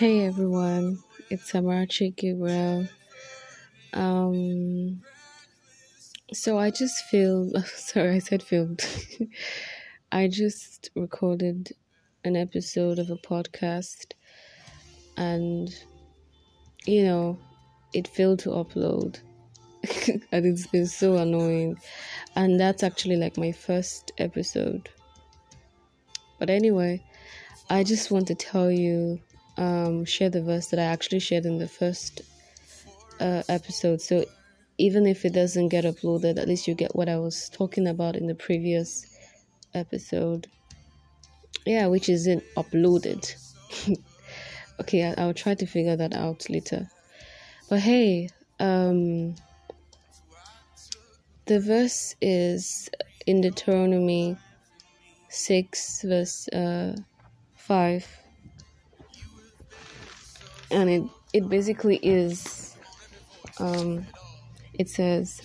Hey everyone, it's Amarachi Gabriel. Um, so I just filmed, sorry, I said filmed. I just recorded an episode of a podcast and, you know, it failed to upload. and it's been so annoying. And that's actually like my first episode. But anyway, I just want to tell you, um, share the verse that I actually shared in the first uh, episode. So even if it doesn't get uploaded, at least you get what I was talking about in the previous episode. Yeah, which isn't uploaded. okay, I, I'll try to figure that out later. But hey, um, the verse is in Deuteronomy 6, verse uh, 5. And it, it basically is, um, it says,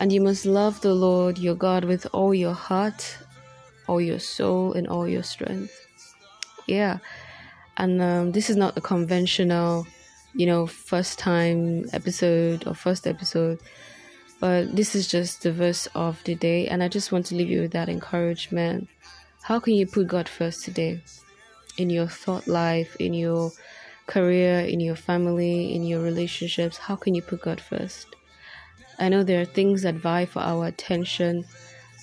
And you must love the Lord your God with all your heart, all your soul, and all your strength. Yeah. And um, this is not a conventional, you know, first time episode or first episode but this is just the verse of the day, and I just want to leave you with that encouragement. How can you put God first today? In your thought life, in your career, in your family, in your relationships, how can you put God first? I know there are things that vie for our attention,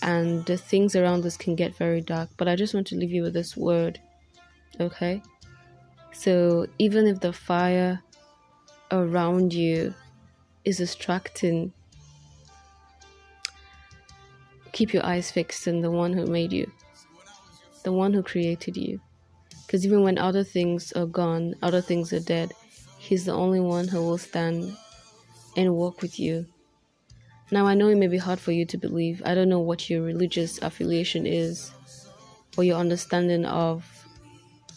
and the things around us can get very dark, but I just want to leave you with this word, okay? So, even if the fire around you is distracting, keep your eyes fixed on the one who made you, the one who created you. Because even when other things are gone, other things are dead, He's the only one who will stand and walk with you. Now, I know it may be hard for you to believe. I don't know what your religious affiliation is or your understanding of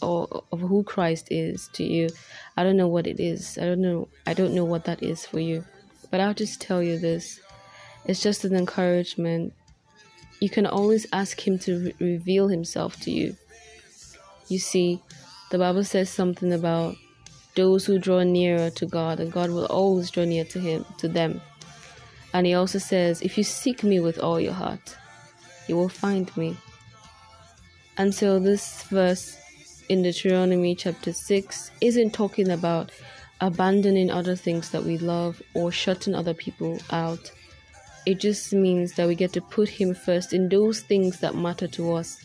or of who Christ is to you. I don't know what it is. I don't know I don't know what that is for you. But I'll just tell you this. It's just an encouragement you can always ask Him to re- reveal Himself to you. You see, the Bible says something about those who draw nearer to God, and God will always draw near to Him, to them. And He also says, If you seek me with all your heart, you will find me. And so, this verse in Deuteronomy chapter 6 isn't talking about abandoning other things that we love or shutting other people out it just means that we get to put Him first in those things that matter to us.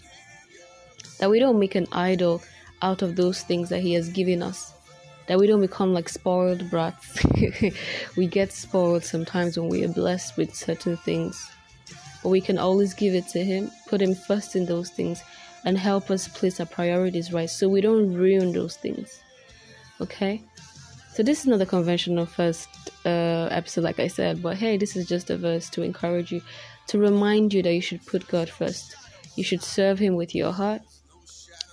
That we don't make an idol out of those things that He has given us. That we don't become like spoiled brats. we get spoiled sometimes when we are blessed with certain things. But we can always give it to Him, put Him first in those things, and help us place our priorities right so we don't ruin those things. Okay? So this is not the conventional first uh, episode, like I said, but hey, this is just a verse to encourage you, to remind you that you should put God first. You should serve Him with your heart,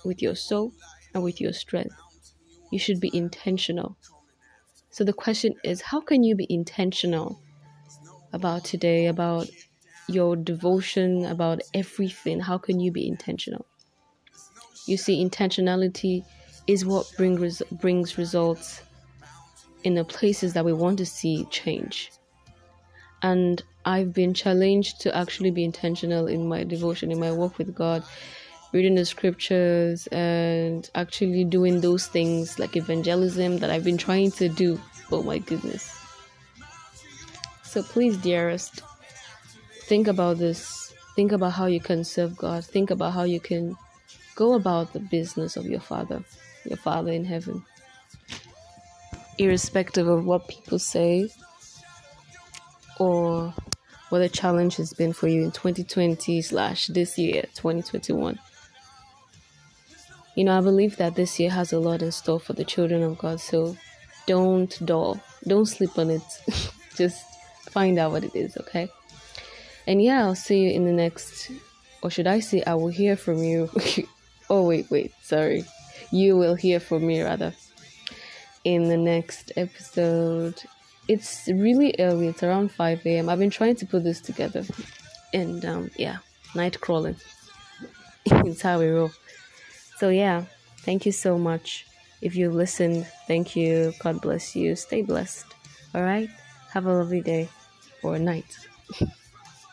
with your soul, and with your strength. You should be intentional. So the question is, how can you be intentional about today, about your devotion, about everything? How can you be intentional? You see, intentionality is what bring res- brings results in the places that we want to see change. And I've been challenged to actually be intentional in my devotion, in my work with God, reading the scriptures and actually doing those things like evangelism that I've been trying to do. Oh my goodness. So please, dearest, think about this. Think about how you can serve God. Think about how you can go about the business of your Father, your Father in heaven irrespective of what people say or what the challenge has been for you in 2020 slash this year 2021 you know i believe that this year has a lot in store for the children of god so don't dull don't sleep on it just find out what it is okay and yeah i'll see you in the next or should i say i will hear from you oh wait wait sorry you will hear from me rather in the next episode. It's really early, it's around 5 a.m. I've been trying to put this together, and um, yeah, night crawling. it's how we roll. So, yeah, thank you so much. If you've listened, thank you. God bless you. Stay blessed. All right. Have a lovely day or night.